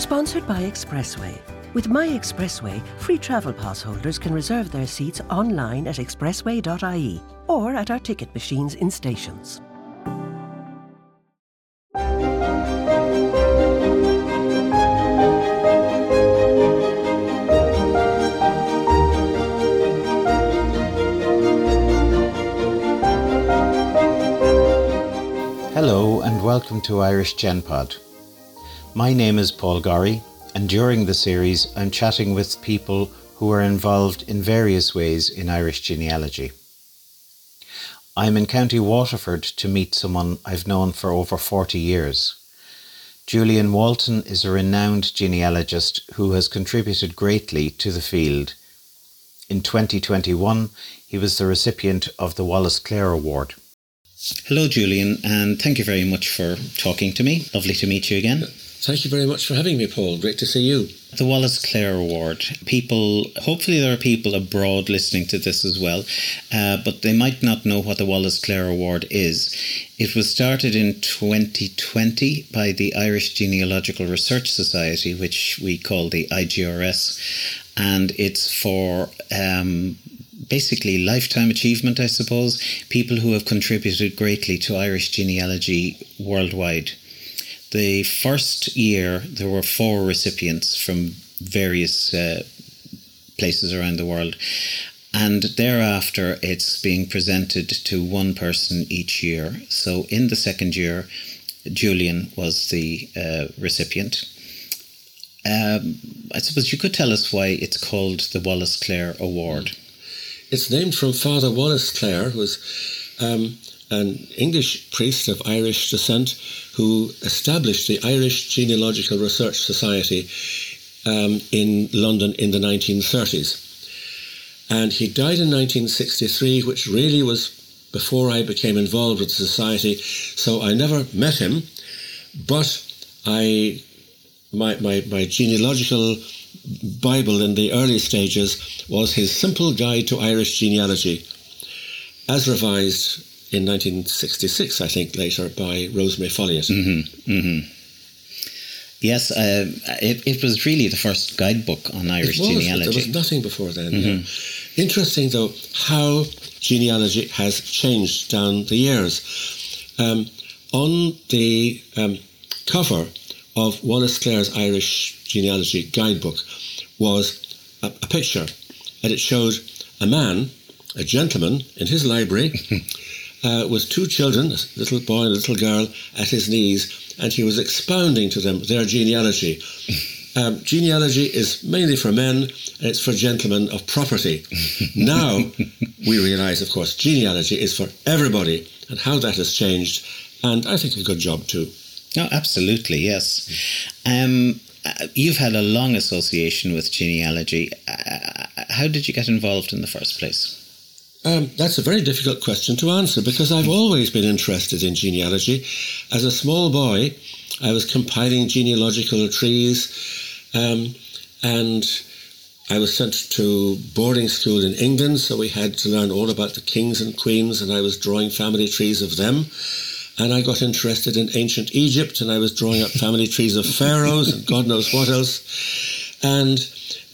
Sponsored by Expressway. With My Expressway, free travel pass holders can reserve their seats online at expressway.ie or at our ticket machines in stations. Hello and welcome to Irish GenPod. My name is Paul Gorry, and during the series, I'm chatting with people who are involved in various ways in Irish genealogy. I'm in County Waterford to meet someone I've known for over 40 years. Julian Walton is a renowned genealogist who has contributed greatly to the field. In 2021, he was the recipient of the Wallace Clare Award. Hello, Julian, and thank you very much for talking to me. Lovely to meet you again. Thank you very much for having me, Paul. Great to see you. The Wallace Clare Award. People, hopefully, there are people abroad listening to this as well, uh, but they might not know what the Wallace Clare Award is. It was started in 2020 by the Irish Genealogical Research Society, which we call the IGRS, and it's for um, basically lifetime achievement, I suppose, people who have contributed greatly to Irish genealogy worldwide. The first year, there were four recipients from various uh, places around the world. And thereafter, it's being presented to one person each year. So in the second year, Julian was the uh, recipient. Um, I suppose you could tell us why it's called the Wallace Clare Award. It's named from Father Wallace Clare, who was um, an English priest of Irish descent who established the Irish Genealogical Research Society um, in London in the 1930s. And he died in 1963, which really was before I became involved with the society. So I never met him, but I my, my, my genealogical Bible in the early stages was his Simple Guide to Irish Genealogy, as revised in 1966, I think, later by Rosemary Folliott. Mm-hmm, mm-hmm. Yes, uh, it, it was really the first guidebook on Irish was, genealogy. There was nothing before then. Mm-hmm. Yeah. Interesting, though, how genealogy has changed down the years. Um, on the um, cover of Wallace Clare's Irish genealogy guidebook was a, a picture, and it showed a man, a gentleman, in his library. Uh, with two children, a little boy and a little girl, at his knees, and he was expounding to them their genealogy. Um, genealogy is mainly for men, and it's for gentlemen of property. now we realise, of course, genealogy is for everybody, and how that has changed, and I think a good job too. Oh, absolutely, yes. Um, you've had a long association with genealogy. Uh, how did you get involved in the first place? Um, that's a very difficult question to answer because I've always been interested in genealogy. As a small boy, I was compiling genealogical trees, um, and I was sent to boarding school in England, so we had to learn all about the kings and queens, and I was drawing family trees of them. And I got interested in ancient Egypt, and I was drawing up family trees of pharaohs and God knows what else. And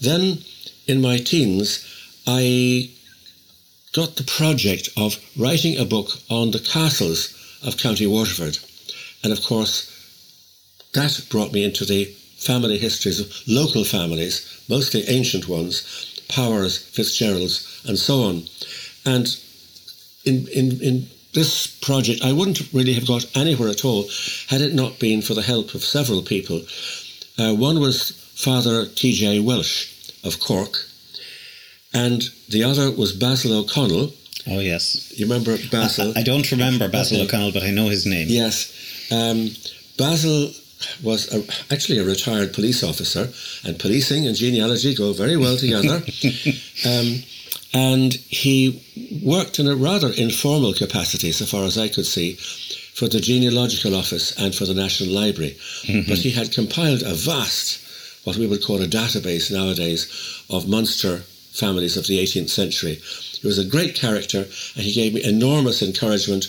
then in my teens, I got the project of writing a book on the castles of County Waterford. And of course, that brought me into the family histories of local families, mostly ancient ones, Powers, Fitzgeralds, and so on. And in, in, in this project, I wouldn't really have got anywhere at all had it not been for the help of several people. Uh, one was Father T.J. Welsh of Cork, and the other was Basil O'Connell. Oh, yes. You remember Basil? I, I don't remember Basil O'Connell, but I know his name. Yes. Um, Basil was a, actually a retired police officer, and policing and genealogy go very well together. um, and he worked in a rather informal capacity, so far as I could see, for the Genealogical Office and for the National Library. Mm-hmm. But he had compiled a vast, what we would call a database nowadays, of Munster families of the 18th century. He was a great character and he gave me enormous encouragement,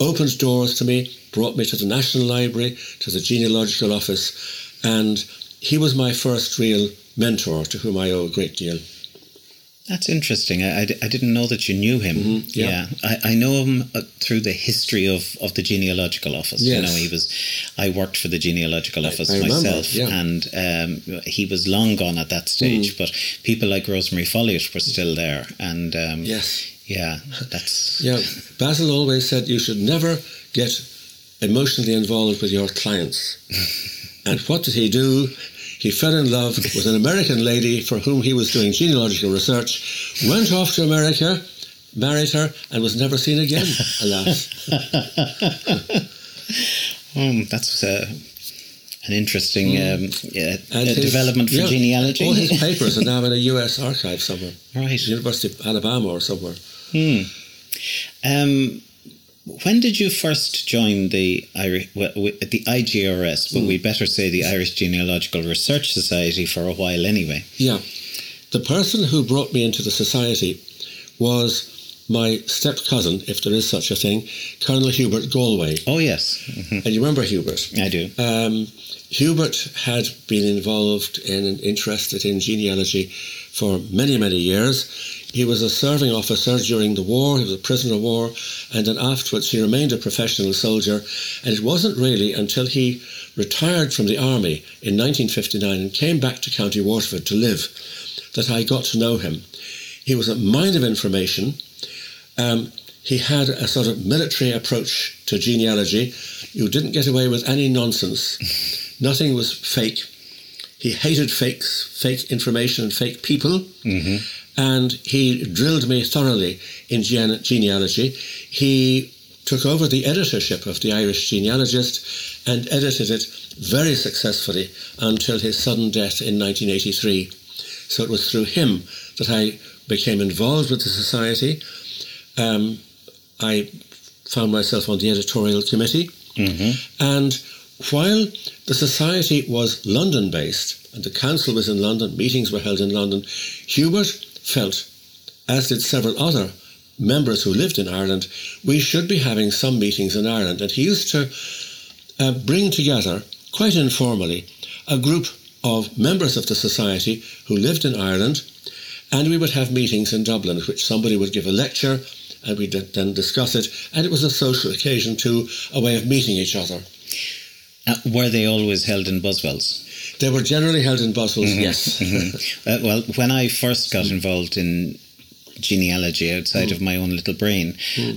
opened doors to me, brought me to the National Library, to the Genealogical Office, and he was my first real mentor to whom I owe a great deal. That's interesting. I, I, I didn't know that you knew him. Mm-hmm, yeah. yeah. I, I know him uh, through the history of, of the genealogical office. Yes. You know, he was. I worked for the genealogical office I myself, yeah. and um, he was long gone at that stage. Mm. But people like Rosemary Folliott were still there, and um, Yes. yeah, that's Yeah, Basil always said you should never get emotionally involved with your clients. and what did he do? He fell in love with an American lady for whom he was doing genealogical research, went off to America, married her, and was never seen again, alas. um, that's uh, an interesting um, yeah. Uh, his- development for yeah, genealogy. All his papers are now in a US archive somewhere, right. University of Alabama or somewhere. Um, when did you first join the Irish, well, the IGRS? But we better say the Irish Genealogical Research Society for a while, anyway. Yeah. The person who brought me into the society was my step cousin, if there is such a thing, Colonel Hubert Galway. Oh yes, Mhm. And you remember Hubert? I do. Um, Hubert had been involved in and interested in genealogy for many, many years. He was a serving officer during the war, he was a prisoner of war, and then afterwards he remained a professional soldier. And it wasn't really until he retired from the army in 1959 and came back to County Waterford to live that I got to know him. He was a mine of information. Um, he had a sort of military approach to genealogy. You didn't get away with any nonsense. Nothing was fake. He hated fakes, fake information, and fake people. And he drilled me thoroughly in gene- genealogy. He took over the editorship of the Irish Genealogist and edited it very successfully until his sudden death in 1983. So it was through him that I became involved with the society. Um, I found myself on the editorial committee. And while the society was London based and the council was in London, meetings were held in London, Hubert felt, as did several other members who lived in Ireland, we should be having some meetings in Ireland. And he used to uh, bring together, quite informally, a group of members of the society who lived in Ireland, and we would have meetings in Dublin, which somebody would give a lecture, and we'd then discuss it. And it was a social occasion too, a way of meeting each other. Uh, were they always held in Boswells? They were generally held in Boswells, yes. Uh, well, when I first got involved in genealogy outside of my own little brain,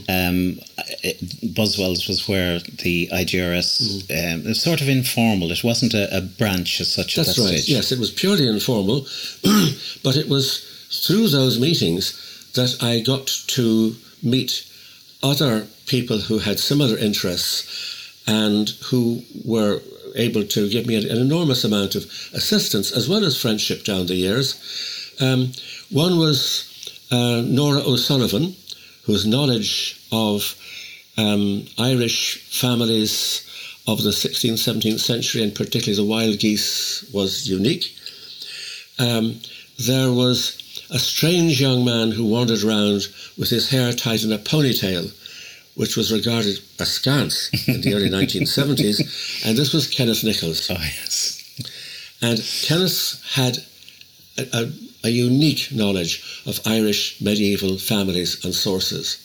um, it, Boswells was where the IGRS um, it was sort of informal. It wasn't a, a branch as such That's at that right. stage. Yes, it was purely informal, but it was through those meetings that I got to meet other people who had similar interests and who were able to give me an, enormous amount of assistance as well as friendship down the years. Um, one was uh, Nora O'Sullivan, whose knowledge of um, Irish families of the 16th, 17th century, and particularly the wild geese, was unique. Um, there was a strange young man who wandered around with his hair tied in a ponytail, which was regarded askance in the early 1970s, and this was Kenneth Nicholls. Oh yes. And Kenneth had a, a, a unique knowledge of Irish medieval families and sources.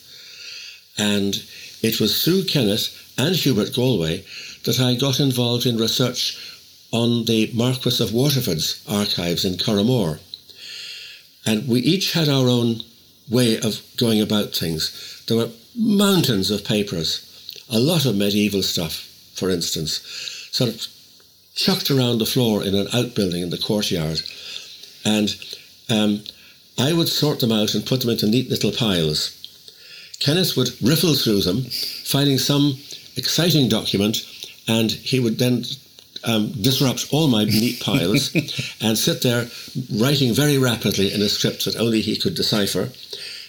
And it was through Kenneth and Hubert Galway that I got involved in research on the Marquis of Waterford's archives in Curraghmore. And we each had our own way of going about things. There were mountains of papers, a lot of medieval stuff, for instance, sort of chucked around the floor in an outbuilding in the courtyard. And um, I would sort them out and put them into neat little piles. Kenneth would riffle through them, finding some exciting document, and he would then um, disrupt all my neat piles and sit there writing very rapidly in a script that only he could decipher.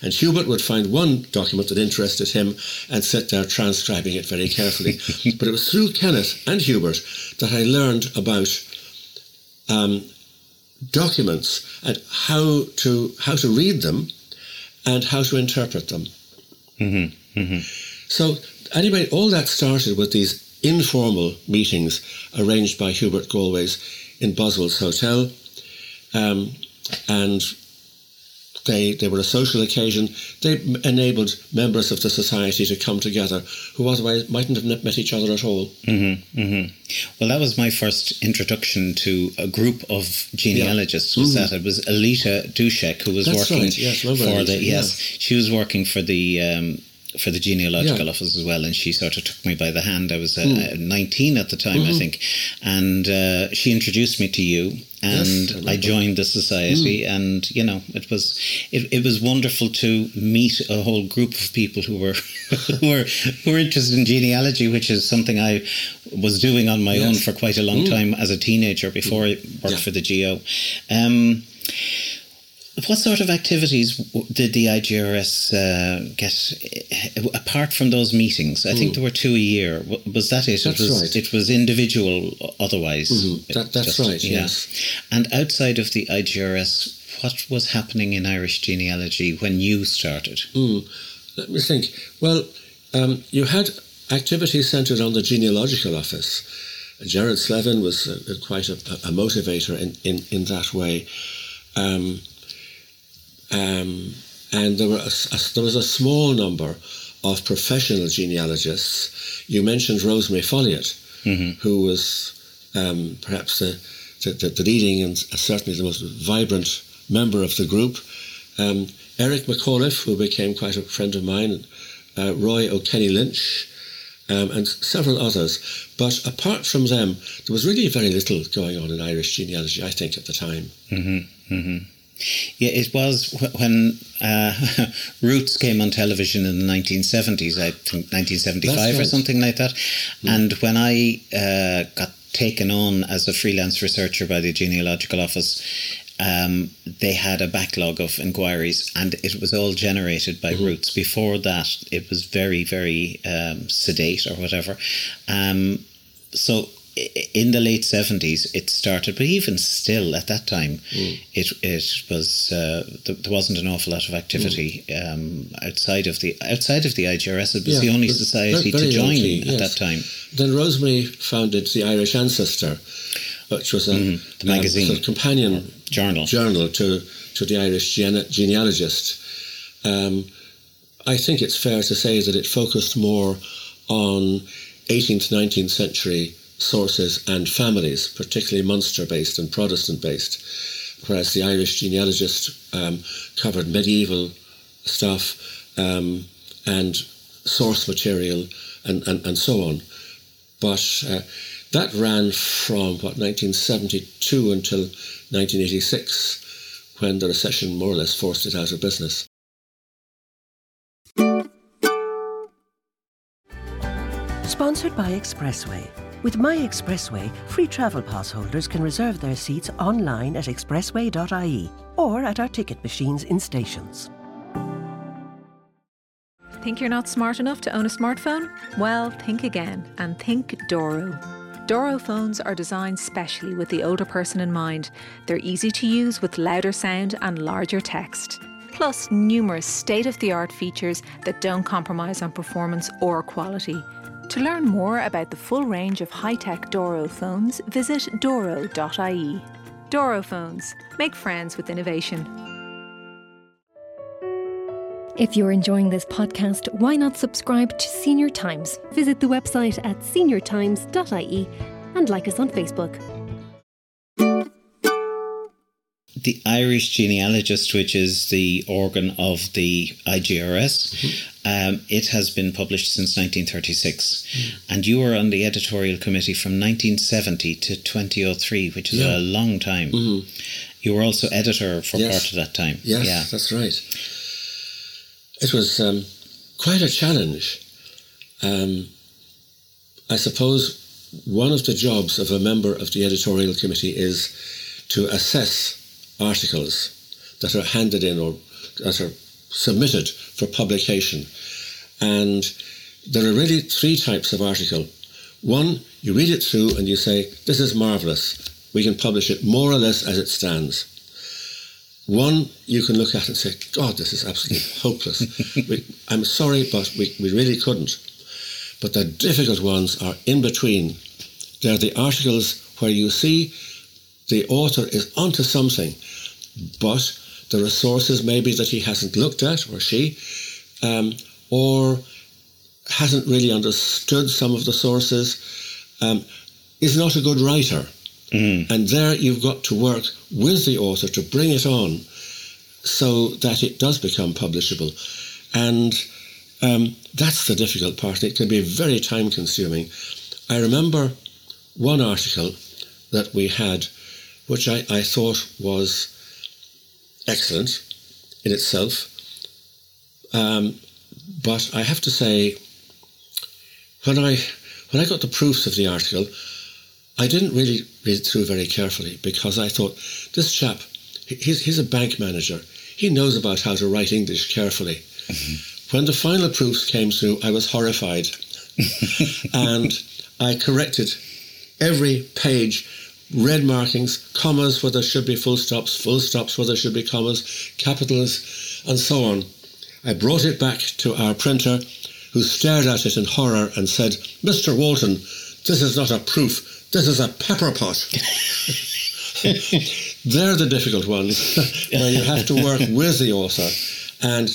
And Hubert would find one document that interested him and sit there transcribing it very carefully. but it was through Kenneth and Hubert that I learned about um, documents and how to how to read them and how to interpret them. So anyway, all that started with these informal meetings arranged by Hubert Galways in Boswell's Hotel. Um, and they, they were a social occasion. They enabled members of the society to come together who otherwise mightn't have met each other at all. Mm-hmm, mm-hmm. Well, that was my first introduction to a group of genealogists. Yeah. Was mm-hmm. that it was Alita Dushek who was That's working right. yes, for Alita, the yes, yeah. she was working for the um, for the genealogical yeah. office as well, and she sort of took me by the hand. I was uh, mm. 19 at the time, mm-hmm. I think, and uh, she introduced me to you, and yes, I, I, joined the society, mm. and you know, it was it, it was wonderful to meet a whole group of people who were who were who were interested in genealogy, which is something I was doing on my yes. own for quite a long mm. time as a teenager before I worked yeah. for the GO. Um, what sort of activities did the IGRS uh, get apart from those meetings? I mm. think there were two a year. Was that it? That's it was, right. It was individual otherwise. Mm-hmm. That, that's just, right, yeah. yes. And outside of the IGRS, what was happening in Irish genealogy when you started? Mm. Let me think. Well, um, you had activities centred on the genealogical office. Gerard Slevin was uh, quite a, a, motivator in, in, in that way. Um, um, and there, were a, a, there was a small number of professional genealogists. You mentioned Rosemary Folliott, mm-hmm. who was um, perhaps the, the, the, leading and certainly the most vibrant member of the group. Um, Eric McAuliffe, who became quite a friend of mine, uh, Roy O'Kenny Lynch, um, and several others. But apart from them, there was really very little going on in Irish genealogy, I think, at the time. Mm-hmm. Mm-hmm. Yeah, it was when uh, Roots came on television in the 1970s, I think 1975 right. or something like that. Mm. And when I uh, got taken on as a freelance researcher by the Genealogical Office, um, they had a backlog of inquiries and it was all generated by mm-hmm. Roots. Before that, it was very, very um, sedate or whatever. Um, so in the late seventies it started, but even still at that time, mm. it it was uh, there wasn't an awful lot of activity mm. um, outside of the outside of the IGRS. It was yeah, the only society to join at yes. that time. Then Rosemary founded the Irish Ancestor, which was a mm, the magazine, um, sort of companion journal journal to to the Irish gene- genealogist. Um, I think it's fair to say that it focused more on 18th, 19th century sources and families, particularly Munster based and Protestant based, whereas the Irish genealogist um, covered medieval stuff um, and source material and, and, and so on. But uh, that ran from what 1972 until 1986 when the recession more or less forced it out of business. Sponsored by Expressway with My Expressway, free travel pass holders can reserve their seats online at expressway.ie or at our ticket machines in stations. Think you're not smart enough to own a smartphone? Well, think again and think Doro. Doro phones are designed specially with the older person in mind. They're easy to use with louder sound and larger text. Plus, numerous state of the art features that don't compromise on performance or quality. To learn more about the full range of high tech Doro phones, visit doro.ie. Doro phones. Make friends with innovation. If you're enjoying this podcast, why not subscribe to Senior Times? Visit the website at seniortimes.ie and like us on Facebook. The Irish genealogist, which is the organ of the IGRS, mm-hmm. um, it has been published since 1936. Mm-hmm. And you were on the editorial committee from 1970 to 2003, which is yeah. a long time. Mm-hmm. You were also editor for yes. part of that time. Yes, yeah. that's right. It was um, quite a challenge. Um, I suppose one of the jobs of a member of the editorial committee is to assess articles that are handed in or that are submitted for publication. And there are really three types of article. One, you read it through and you say, This is marvellous. We can publish it more or less as it stands. One, you can look at and say, God, this is absolutely hopeless. we, I'm sorry, but we, we really couldn't. But the difficult ones are in between. They're the articles where you see the author is onto something, but the resources maybe that he hasn't looked at or she, um, or hasn't really understood some of the sources, um, is not a good writer. Mm. And there you've got to work with the author to bring it on so that it does become publishable. And um, that's the difficult part. It can be very time consuming. I remember one article that we had, which I, I thought was excellent in itself. Um, but I have to say, when I when I got the proofs of the article, I didn't really read it through very carefully because I thought this chap, he's, he's a bank manager. He knows about how to write English carefully. Mm-hmm. When the final proofs came through, I was horrified, and I corrected every page red markings, commas where there should be full stops, full stops where there should be commas, capitals, and so on. I brought it back to our printer, who stared at it in horror and said, Mr. Walton, this is not a proof, this is a pepper pot. They're the difficult ones, where you have to work with the author and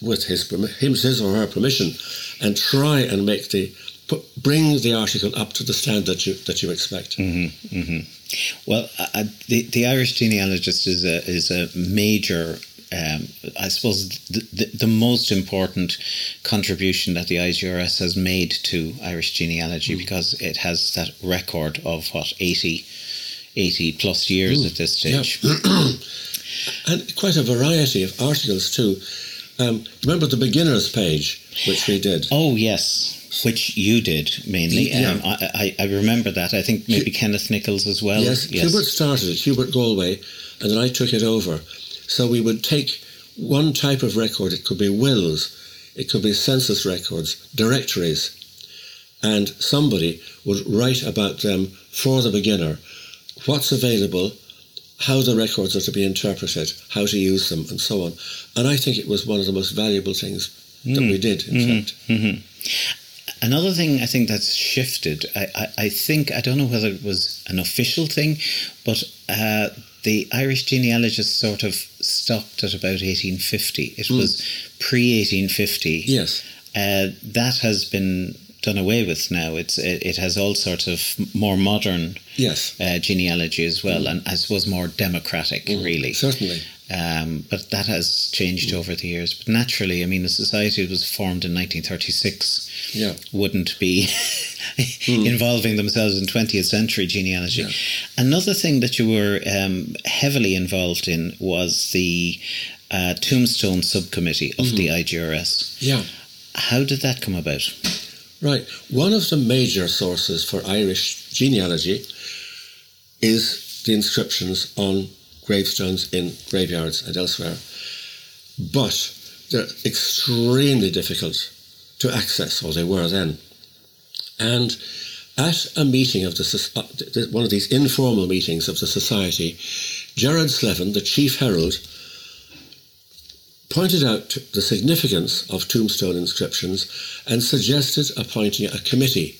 with his, his or her permission and try and make the put, bring the article up to the standard that you that you expect. Mm-hmm, mm-hmm. Well, uh, the the Irish genealogist is a is a major. Um, I suppose the, the, the, most important contribution that the IGRS has made to Irish genealogy mm. because it has that record of what 80, 80 plus years mm. at this stage. Yeah. and quite a variety of articles too. Um, remember the beginners page, which we did? Oh, yes which you did mainly. Yeah. Um, I, I, I, remember that. I think maybe Kenneth Nicholls as well. Yes, yes, Hubert started it, Hubert Galway, and then I took it over. So we would take one type of record, it could be wills, it could be census records, directories, and somebody would write about them for the beginner, what's available, how the records are to be interpreted, how to use them, and so on. And I think it was one of the most valuable things that mm. we did, in mm-hmm. fact. Mm-hmm. Another thing I think that's shifted, I, I, I, think, I don't know whether it was an official thing, but uh, the Irish genealogists sort of stopped at about 1850. It mm. was pre 1850. Yes. Uh, that has been done away with now. It's it, it has all sorts of more modern yes uh, genealogy as well, mm. and I suppose more democratic, mm. really. Certainly. Um, but that has changed mm. over the years. But naturally, I mean, the society that was formed in 1936. Yeah. Wouldn't be mm. involving themselves in 20th century genealogy. Yeah. Another thing that you were um, heavily involved in was the uh, Tombstone Subcommittee of mm-hmm. the IGRS. Yeah. How did that come about? Right. One of the major sources for Irish genealogy is the inscriptions on gravestones in graveyards and elsewhere. But they're extremely difficult to access, or they were then. And at a meeting of the uh, one of these informal meetings of the society, Gerard Slevin, the chief herald, pointed out the significance of tombstone inscriptions and suggested appointing a committee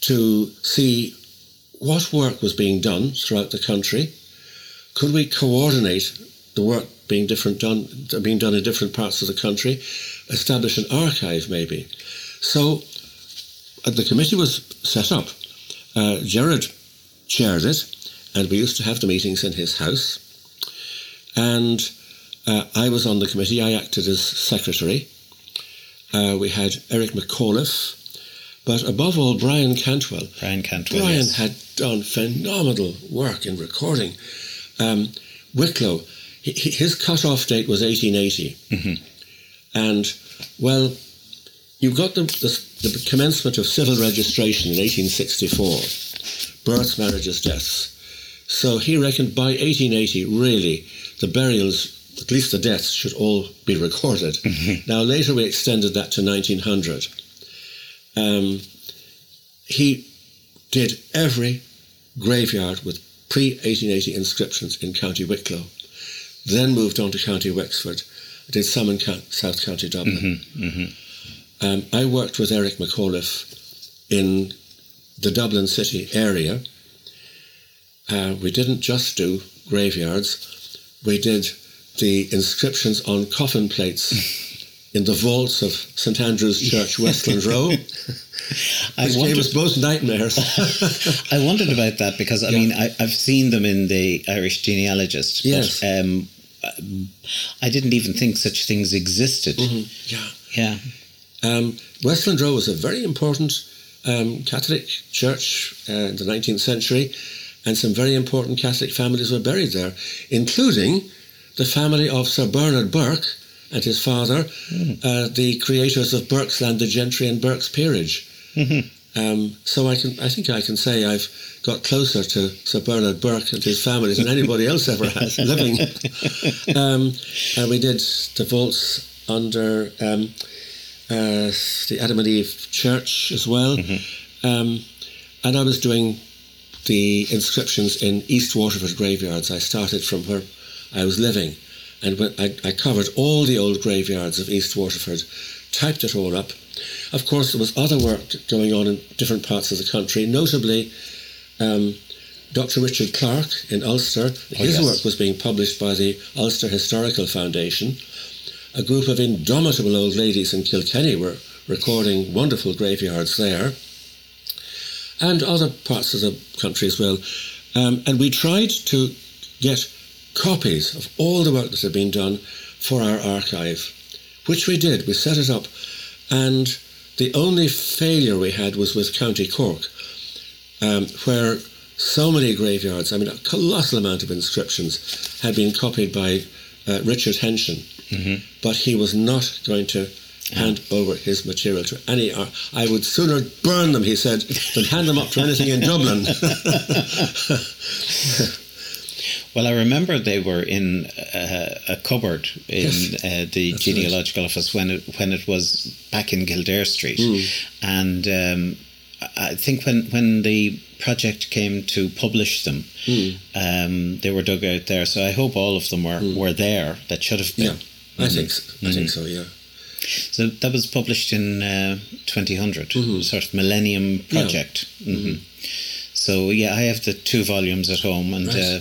to see what work was being done throughout the country. Could we coordinate the work being different done being done in different parts of the country, establish an archive maybe? So uh, the committee was set up. Uh, Gerard chaired it, and we used to have the meetings in his house. And uh, I was on the committee. I acted as secretary. Uh, we had Eric McAuliffe, but above all, Brian Cantwell. Brian Cantwell. Brian yes. had done phenomenal work in recording. Um, Wicklow, he, his cut-off date was 1880, mm-hmm. and well, you've got the, the, the commencement of civil registration in 1864, births, marriages, deaths. So he reckoned by 1880, really, the burials at least the deaths should all be recorded. Mm-hmm. Now, later we extended that to 1900. Um, he did every graveyard with pre 1880 inscriptions in County Wicklow, then moved on to County Wexford, did some in South County Dublin. Mm-hmm, mm-hmm. um, I worked with Eric McAuliffe in the Dublin City area. Uh, we didn't just do graveyards, we did the inscriptions on coffin plates in the vaults of St Andrew's Church, Westland Row. I Which gave wondered, us both nightmares. I wondered about that because I Yeah. mean I, I've seen them in the Irish genealogist, Yes. but um, I didn't even think such things existed. yeah. Yeah, Um, Westland Row was a very important um, Catholic church uh, in the 19th century, and some very important Catholic families were buried there, including the family of Sir Bernard Burke and his father, uh, the creators of Burke's the Gentry and Burke's Peerage. Um, so I can, I think I can say I've got closer to Sir Bernard Burke and his family than anybody else ever has living. um, and we did the vaults under um, uh, the Adam and Eve Church as well. Um, and I was doing the inscriptions in East Waterford graveyards. I started from where I was living and when I, I covered all the old graveyards of East Waterford, typed it all up. Of course, there was other work going on in different parts of the country, notably um, Dr. Richard Clarke in Ulster. His yes. work was being published by the Ulster Historical Foundation. A group of indomitable old ladies in Kilkenny were recording wonderful graveyards there, and other parts of the country as well. Um, and we tried to get copies of all the work that had been done for our archive, which we did. We set it up, and the only failure we had was with County Cork, um, where so many graveyards, I mean, a colossal amount of inscriptions, had been copied by uh, Richard Henchion, but he was not going to hand over his material to any art. I would sooner burn them, he said, than hand them up to anything in Dublin. Well, I remember they were in uh, a cupboard in Yes, uh, the that's genealogical office when it when it was back in Kildare Street, Hmm. and um, I think when when the project came to publish them, Hmm. um, they were dug out there. So I hope all of them were, were there. That should have been. yeah. I think so. I think so. Yeah. So that was published in uh, 2000, sort of Millennium Mm-hmm. Yeah. Project. hmm So yeah, I have the two volumes at home, and Right. uh,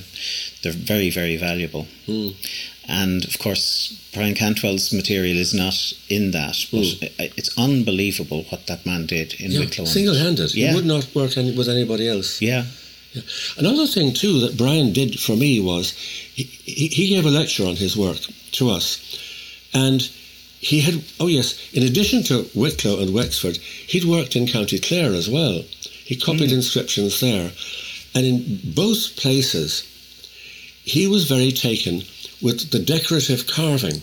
they're very, very valuable. Hmm. And of course, Brian Cantwell's material is not in that, but i- it's unbelievable what that man did in yeah. Wicklow. Single-handed. Yeah. He would not work any, with anybody else. Yeah. Another thing too that Brian did for me was he, he gave a lecture on his work to us, and he had oh yes, in addition to Wicklow and Wexford, he'd worked in County Clare as well. He copied mm. inscriptions there, and in both places, he was very taken with the decorative carving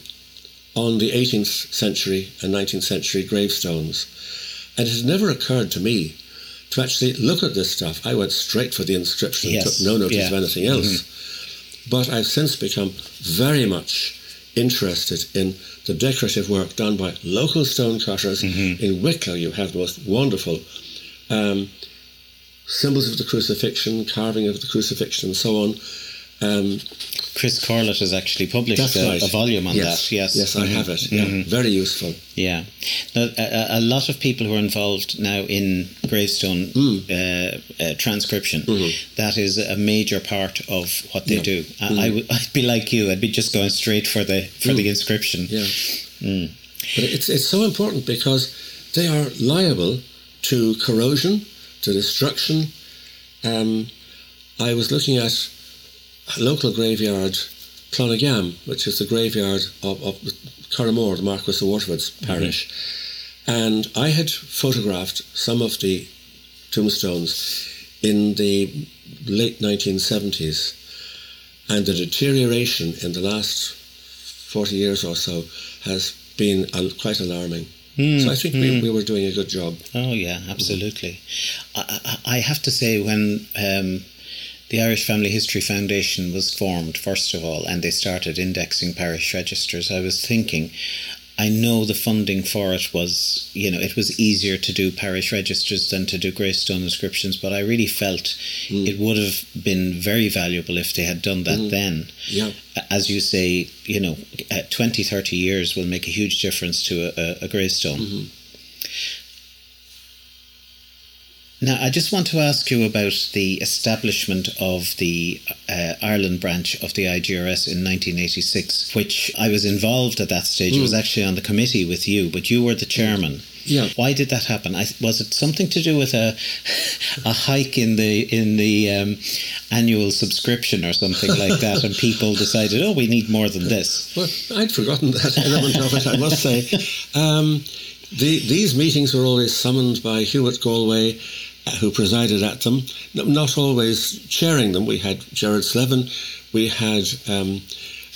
on the 18th century and 19th century gravestones, and it had never occurred to me to actually look at this stuff. I went straight for the inscription and took no notice yeah. of anything else. Mm-hmm. But I've since become very much interested in the decorative work done by local stonecutters. Mm-hmm. In Wicklow, you have the most wonderful um, symbols of the crucifixion, carving of the crucifixion, and so on. Um, Chris Corlett has actually published a, right. a volume on yes. that. Yes. yes, I Mhm. have it. Yeah, very useful. Yeah, now, a, a- lot of people who are involved now in gravestone Hmm. uh, uh, transcription. that is a major part of what they Yeah. do. I, I would, I'd be like you. I'd be just going straight for the for the inscription. Yeah. But it's, it's so important because they are liable to corrosion, to destruction. Um, I was looking at a local graveyard, Clonegam, which is the graveyard of, of Curraghmore, the Marquis of Waterford's parish. And I had photographed some of the tombstones in the late 1970s. And the deterioration in the last 40 years or so has been quite alarming. So I think we, we were doing a good job. Oh yeah, absolutely. I, I I have to say when um, the Irish Family History Foundation was formed, first of all, and they started indexing parish registers, I was thinking, I know the funding for it was, you know, it was easier to do parish registers than to do gravestone inscriptions, but I really felt it would have been very valuable if they had done that then. Yeah. As you say, you know, uh, 20, 30 years will make a huge difference to a, a, a gravestone. Now, I just want to ask you about the establishment of the uh, Ireland branch of the IGRS in 1986, which I was involved at that stage. Mm. I was hmm. actually on the committee with you, but you were the chairman. Yeah. Why did that happen? I, was it something to do with a a hike in the in the um, annual subscription or something like that, and people decided, oh, we need more than this? Well, I'd forgotten that element of it. I must say. Um, the, these meetings were always summoned by Hubert Galway, who presided at them, not always chairing them. We had Gerard Slevin, we had um,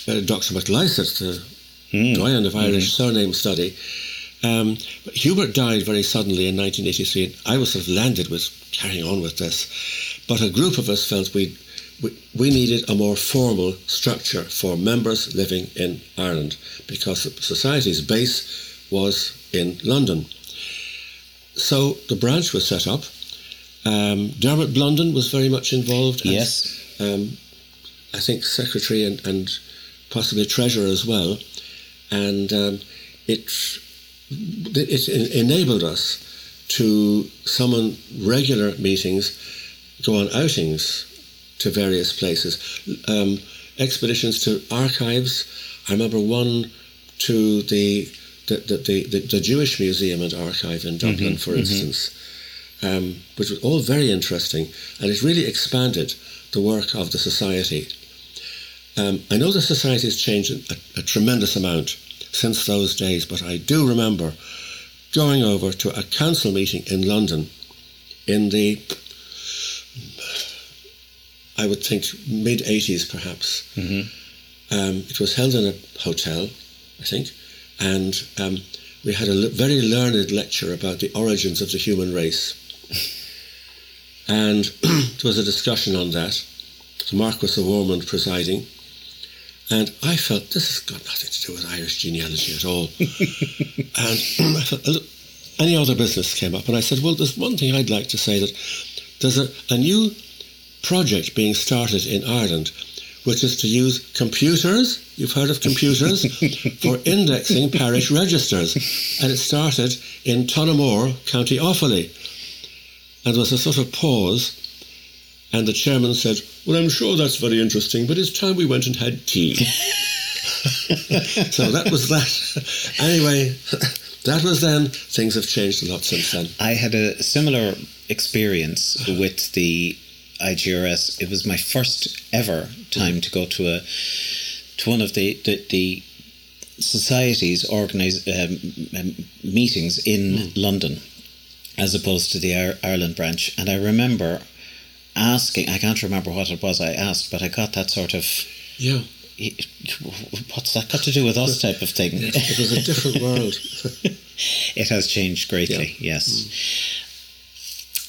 uh, Dr. MacLysaght, the mm. doyen of Irish mm. surname study. Um, but Hubert died very suddenly in 1983, and I was sort of landed with carrying on with this. But a group of us felt we we needed a more formal structure for members living in Ireland because the society's base was in London. So the branch was set up. Um, Dermot Blunden was very much involved. Yes. um, I think secretary and, and, possibly treasurer as well. And um, it, it enabled us to summon regular meetings, go on outings to various places, um, expeditions to archives. I remember one to the the, the, the, the, Jewish Museum and Archive in Dublin, mm-hmm, for mm-hmm. instance, um, which was all very interesting, and it really expanded the work of the society. Um, I know the society has changed a, a, tremendous amount since those days, but I do remember going over to a council meeting in London in the, I would think, mid 80s perhaps. Mm-hmm. Um, it was held in a hotel, I think, and um, we had a very learned lecture about the origins of the human race. And there was a discussion on that. The Marquis of Ormond presiding. And I felt this has got nothing to do with Irish genealogy at all. and I thought, any other business came up, and I said, well, there's one thing I'd like to say that there's a, a new project being started in Ireland which is to use computers, you've heard of computers, for indexing parish registers. And it started in Tullamore, County Offaly. And there was a sort of pause, and the chairman said, Well, I'm sure that's very interesting, but it's time we went and had tea. so that was that. anyway, that was then. Things have changed a lot since then. I had a similar experience with the IGRS. It was my first ever time to go to a to one of the the, the societies organize um, um, meetings in mm. London, as opposed to the Ireland branch. And I remember asking. I can't remember what it was I asked, but I got that sort of yeah. What's that got to do with us type of thing? it was a different world. it has changed greatly, yeah. yes. Mm.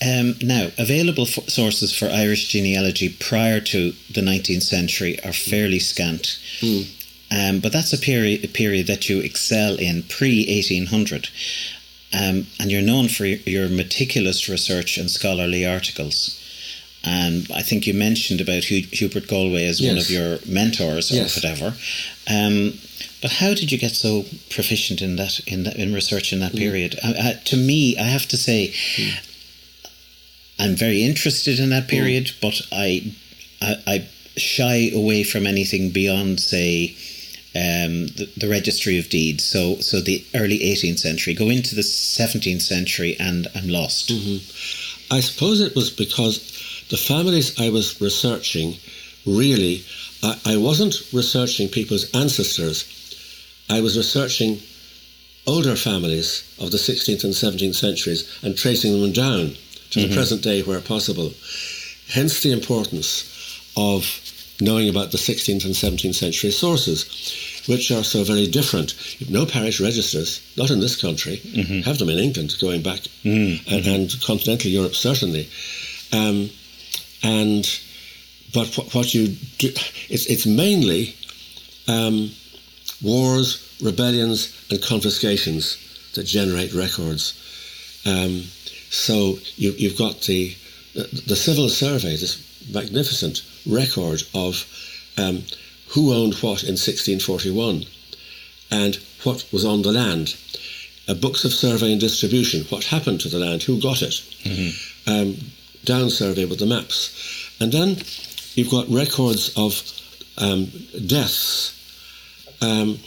Um, now, available sources for Irish genealogy prior to the 19th century are fairly scant. Mm. Um, but that's a period, a period that you excel in pre 1800. Um, and you're known for your meticulous research and scholarly articles. And I think you mentioned about Hubert Galway as yes. one of your mentors or yes. whatever. Um, but how did you get so proficient in that in that, in research in that mm. period? Uh, to me, I have to say, mm. I'm very interested in that period, mm. but I, I, I shy away from anything beyond, say, um, the, the, registry of deeds. So, so the early 18th century. Go into the 17th century, and I'm lost. Mm-hmm. I suppose it was because the families I was researching, really, I, I wasn't researching people's ancestors. I was researching older families of the 16th and 17th centuries and tracing them down to mm-hmm. the present day where possible. Hence the importance of knowing about the 16th and 17th century sources, which are so very different. No parish registers, not in this country, mm-hmm. have them in England going back, mm-hmm. and, and, continental Europe certainly. Um, and but what, what, you do, it's, it's mainly um, wars, rebellions, and confiscations that generate records. Um, so you, have got the, the civil survey, this magnificent record of um, who owned what in 1641 and what was on the land. Uh, books of survey and distribution, what happened to the land, who got it. Mm-hmm. um, down survey with the maps. And then you've got records of um, deaths. Um,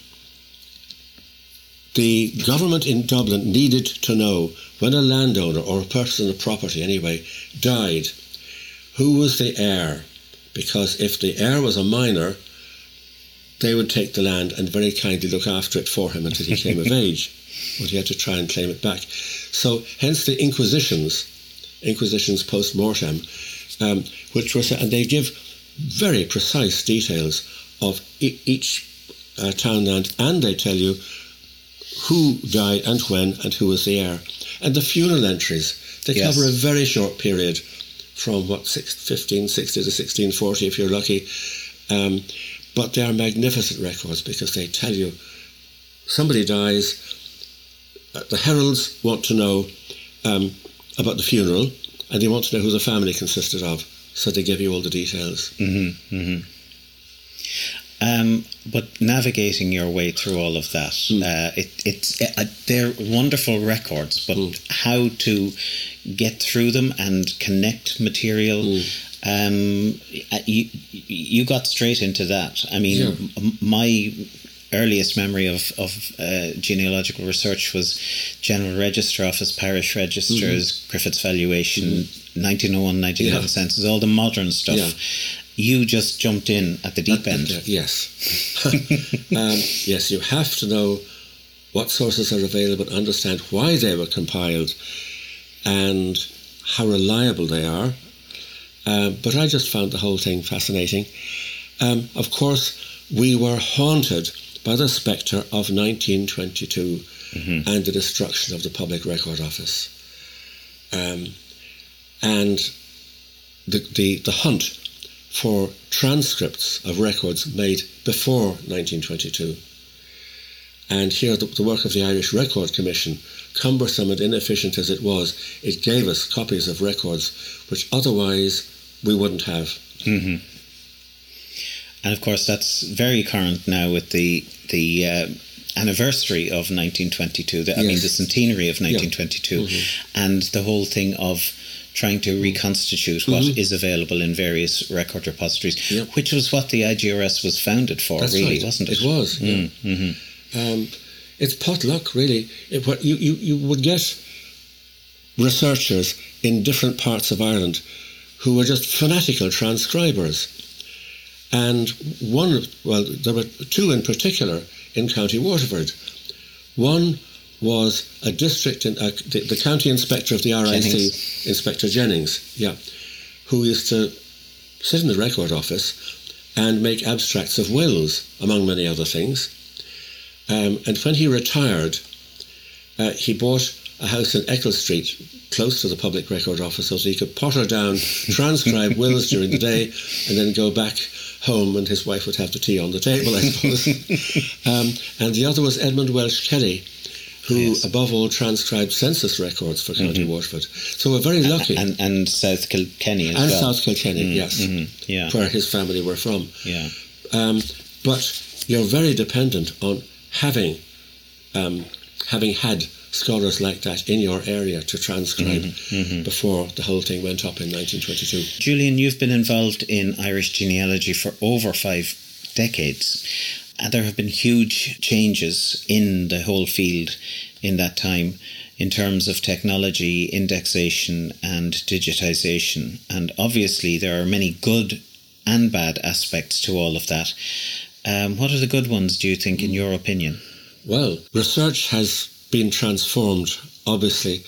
the government in Dublin needed to know when a landowner or a person of property anyway died, who was the heir? Because if the heir was a minor, they would take the land and very kindly look after it for him until he came of age. But he had to try and claim it back. So, hence the Inquisitions, Inquisitions post mortem, um, which was, and they give very precise details of e- each uh, townland, and they tell you who died and when and who was the heir. And the funeral entries, they Yes. cover a very short period from what, six, 1560 to 1640 if you're lucky. Um, but they are magnificent records because they tell you somebody dies, uh, the heralds want to know um, about the funeral and they want to know who the family consisted of. So they give you all the details. Um, but navigating your way through all of that, uh, it, it's uh, they're wonderful records, but how to get through them and connect material. Um, uh, you you got straight into that. I mean, Yeah. m- my earliest memory of of uh, genealogical research was General Register Office, Parish Registers, Griffith's Valuation, 1901, 1911 Yeah. census, all the modern stuff. Yeah. You just jumped in at the deep end. Uh, Yes. um, yes, you have to know what sources are available, understand why they were compiled, and how reliable they are. Um, but I just found the whole thing fascinating. Um, of course, we were haunted by the spectre of 1922 and the destruction of the Public Record Office. Um, and the, the, the hunt for transcripts of records made before 1922. And here, the, the work of the Irish Record Commission, cumbersome and inefficient as it was, it gave us copies of records which otherwise we wouldn't have. And of course, that's very current now with the the uh, anniversary of 1922. The, I mean, the centenary of 1922, and the whole thing of trying to reconstitute what mm-hmm. is available in various record repositories, Yep. which was what the IGRS was founded for, That's really, right. wasn't it? It was. Yeah. Mm, mm-hmm. Um, it's potluck, really. It, what you, you, you would get researchers in different parts of Ireland who were just fanatical transcribers. And one, well, there were two in particular in County Waterford. One was a district, in, uh, the, the county inspector of the RIC, Jennings. Inspector Jennings, yeah, who used to sit in the record office and make abstracts of wills, among many other things. Um, and when he retired, uh, he bought a house in Eccles Street, close to the public record office, so that he could potter down, transcribe wills during the day, and then go back home, and his wife would have the tea on the table, I suppose. um, and the other was Edmund Walsh Kelly, who, Yes. above all, transcribed census records for County mm-hmm. Waterford. So we're very lucky. And and South Kilkenny as And well. South Kilkenny, mm-hmm. yes, mm-hmm. yeah. where his family were from. Yeah. Um, but you're very dependent on having um, having had scholars like that in your area to transcribe before the whole thing went up in 1922. Julian, you've been involved in Irish genealogy for over five decades, and there have been huge changes in the whole field in that time in terms of technology, indexation, and digitization. And obviously, there are many good and bad aspects to all of that. Um, what are the good ones, do you think, in your opinion? Well, research has been transformed, obviously,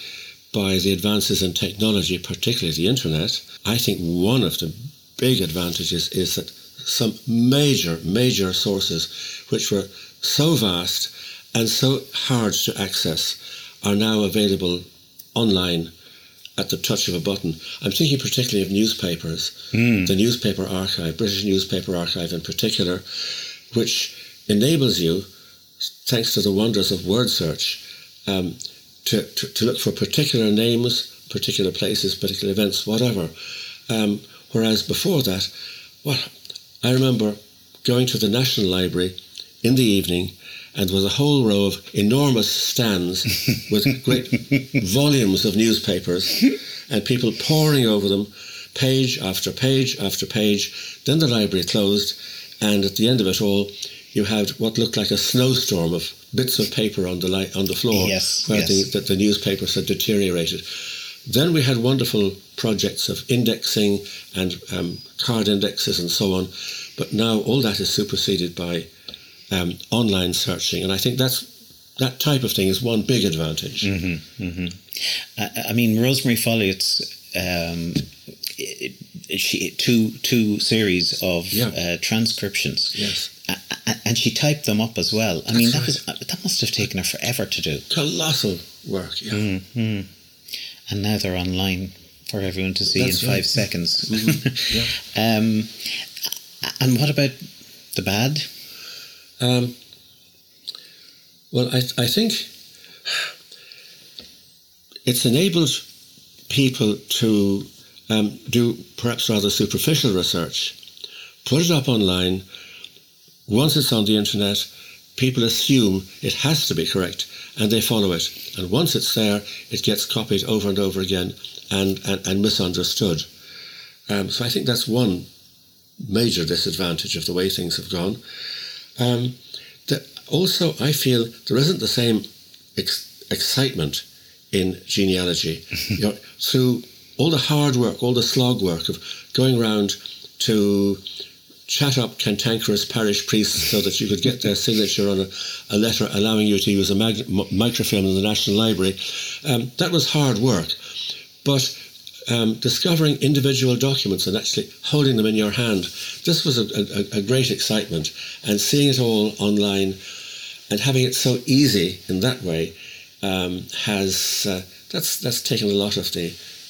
by the advances in technology, particularly the internet. I think one of the big advantages is that some major, major sources, which were so vast and so hard to access, are now available online at the touch of a button. I'm thinking particularly of newspapers, the newspaper archive, British newspaper archive in particular, which enables you, thanks to the wonders of word search, um, to, to, to look for particular names, particular places, particular events, whatever. Um, whereas before that, well, I remember going to the National Library in the evening and there was a whole row of enormous stands with great volumes of newspapers and people poring over them, page after page after page. Then the library closed, and at the end of it all, you had what looked like a snowstorm of bits of paper on the li- on the floor yes, where yes. the, the, the newspapers had deteriorated. Then we had wonderful projects of indexing and um, card indexes and so on, but now all that is superseded by um, online searching, and I think that's that type of thing is one big advantage. Mm-hmm, mm-hmm. I, I, mean, Rosemary ffolliott's um, it, it, she, two two series of yeah. uh, transcriptions. Yes. And she typed them up as well. I That's mean, that right. was that must have taken her forever to do. Colossal work, yeah. Mm-hmm. And now they're online for everyone to see That's in right. five seconds. Mm-hmm. Yeah. um, and what about the bad? Um, well, I, I think it's enabled people to um, do perhaps rather superficial research, put it up online. Once it's on the internet, people assume it has to be correct and they follow it. And once it's there, it gets copied over and over again and, and, and misunderstood. Um, so I think that's one major disadvantage of the way things have gone. Um, the, also, I feel there isn't the same ex- excitement in genealogy. you know, through all the hard work, all the slog work of going around to chat up cantankerous parish priests so that you could get their signature on a, a letter allowing you to use a mag- m- microfilm in the National Library, um, that was hard work. But um, discovering individual documents and actually holding them in your hand, this was a, a, a great excitement. And seeing it all online and having it so easy in that way um, has uh, that's that's taken a lot of the,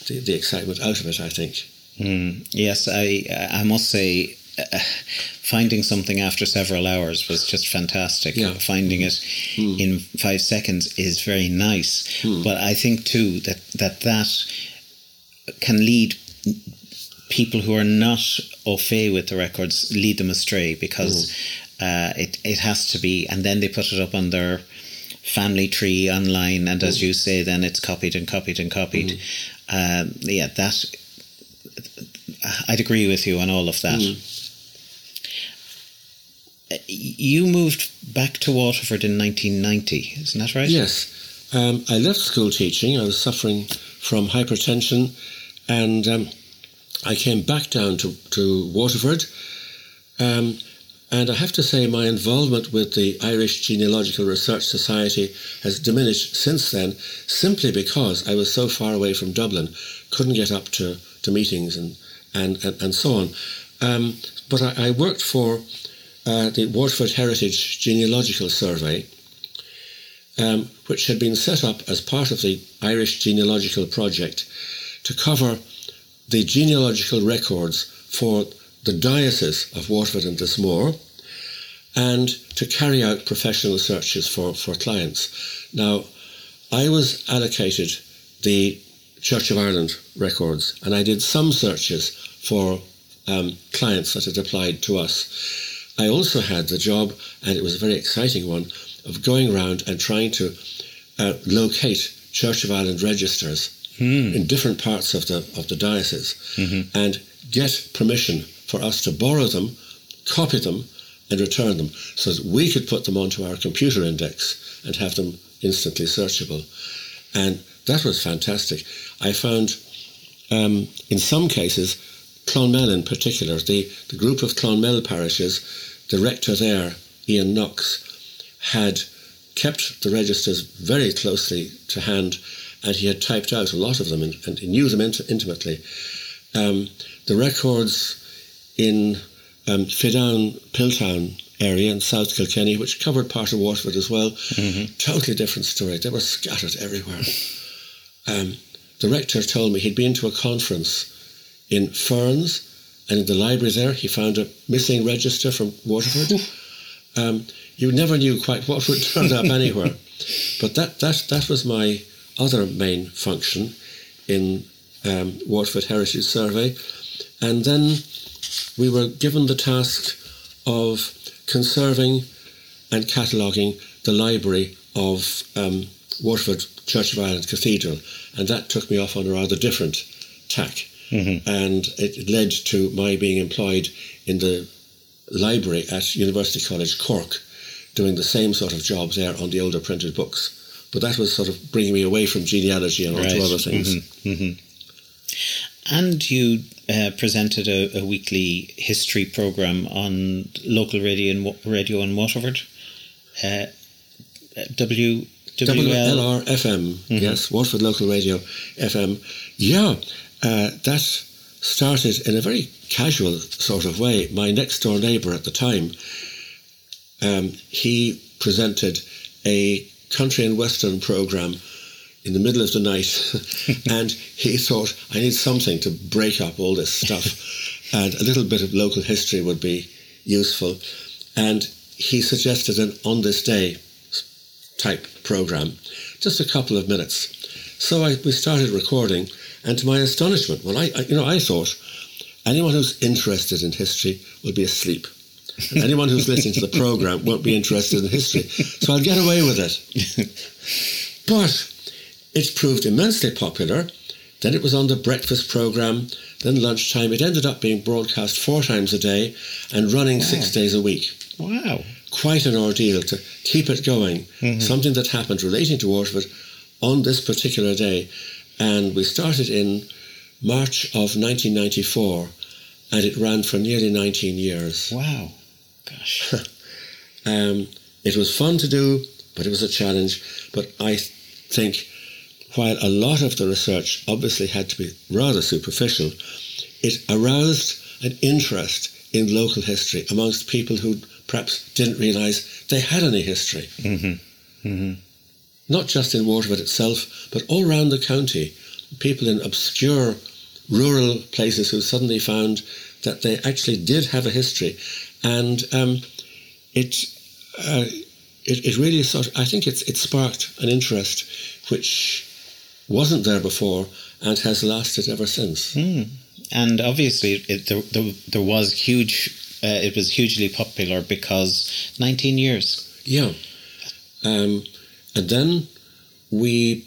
the, the excitement out of it. I think. Mm, yes, I I must say. Uh, finding something after several hours was just fantastic. Yeah. Finding it Mm. in five seconds is very nice. Mm. But I think too that that that can lead people who are not au fait with the records lead them astray because uh, it it has to be, and then they put it up on their family tree online, and as you say, then it's copied and copied and copied. Um, yeah, that I'd agree with you on all of that. Uh, You moved back to Waterford in 1990, isn't that right? Yes, um, I left school teaching. I was suffering from hypertension, and um, I came back down to to Waterford. Um, and I have to say, my involvement with the Irish Genealogical Research Society has diminished since then, simply because I was so far away from Dublin, couldn't get up to, to meetings and, and, and, and so on. Um, but I, I worked for uh, the Waterford Heritage Genealogical Survey, um, which had been set up as part of the Irish Genealogical Project to cover the genealogical records for the Diocese of Waterford and Lismore and to carry out professional searches for, for clients. Now, I was allocated the Church of Ireland records and I did some searches for um, clients that had applied to us. I also had the job, and it was a very exciting one, of going around and trying to uh, locate Church of Ireland registers in different parts of the of the diocese and get permission for us to borrow them, copy them, and return them so that we could put them onto our computer index and have them instantly searchable. And that was fantastic. I found um, in some cases, Clonmel in particular, the, the group of Clonmel parishes, the rector there, Ian Knox, had kept the registers very closely to hand and he had typed out a lot of them and, and he knew them int- intimately. Um, the records in um, Fidown, Piltown area in South Kilkenny, which covered part of Waterford as well, totally different story. They were scattered everywhere. Um, the rector told me he'd been to a conference in Ferns, and in the library there he found a missing register from Waterford. Um, you never knew quite what would turn up anywhere, but that that that was my other main function in um, Waterford Heritage Survey, and then we were given the task of conserving and cataloguing the library of um, Waterford Church of Ireland Cathedral, and that took me off on a rather different tack. Mm-hmm. And it led to my being employed in the library at University College Cork, doing the same sort of jobs there on the older printed books. But that was sort of bringing me away from genealogy and onto right. other things. Mm-hmm. Mm-hmm. And you uh, presented a, a, weekly history program on local radio in radio in Waterford. Uh, w WLR FM, mm-hmm. yes, Waterford Local Radio FM. Yeah, uh, that started in a very casual sort of way. My next door neighbour at the time, um, he presented a country and western program in the middle of the night, and he thought, I need something to break up all this stuff, and a little bit of local history would be useful. And he suggested an on this day type program, just a couple of minutes. So I, we started recording, and to my astonishment, well, I, I, you know I thought anyone who's interested in history will be asleep. And anyone who's listening to the program won't be interested in history, so I'll get away with it. But it proved immensely popular. Then it was on the breakfast program, then lunchtime. It ended up being broadcast four times a day and running wow. six days a week. Wow quite an ordeal to keep it going. Mm-hmm. Something that happened relating to Waterford on this particular day. And we started in March of 1994 and it ran for nearly 19 years. Wow. Gosh. um, it was fun to do, but it was a challenge. But I think while a lot of the research obviously had to be rather superficial, it aroused an interest in local history amongst people who perhaps didn't realise they had any history. Mm-hmm. Mm-hmm. Not just in Waterford itself, but all around the county. People in obscure rural places who suddenly found that they actually did have a history. And um, it, uh, it, it really sort of, I think it's, it sparked an interest which wasn't there before and has lasted ever since. Mm. And obviously, it, there, there, there was huge uh, it was hugely popular because 19 years. Yeah. Um, and then we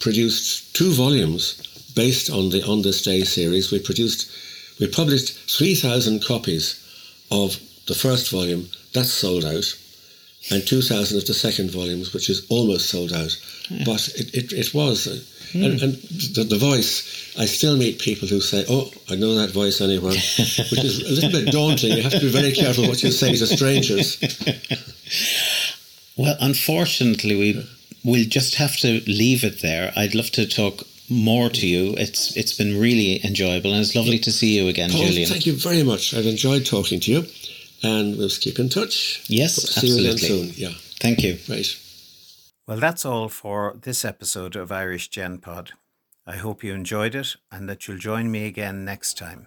produced two volumes based on the On This Day series. We produced, we published 3,000 copies of the first volume. That's sold out. And 2,000 of the second volumes, which is almost sold out. Yeah. But it, it, it was. Mm. And, and the, the voice, I still meet people who say, "Oh, I know that voice anywhere," which is a little bit daunting. You have to be very careful what you say to strangers. Well, unfortunately, we we'll just have to leave it there. I'd love to talk more to you. It's it's been really enjoyable, and it's lovely to see you again, Paul, Julian. Thank you very much. I've enjoyed talking to you, and we'll keep in touch. Yes, see absolutely. you again soon. Yeah. Thank you. Right. Well, that's all for this episode of Irish Gen Pod. I hope you enjoyed it and that you'll join me again next time.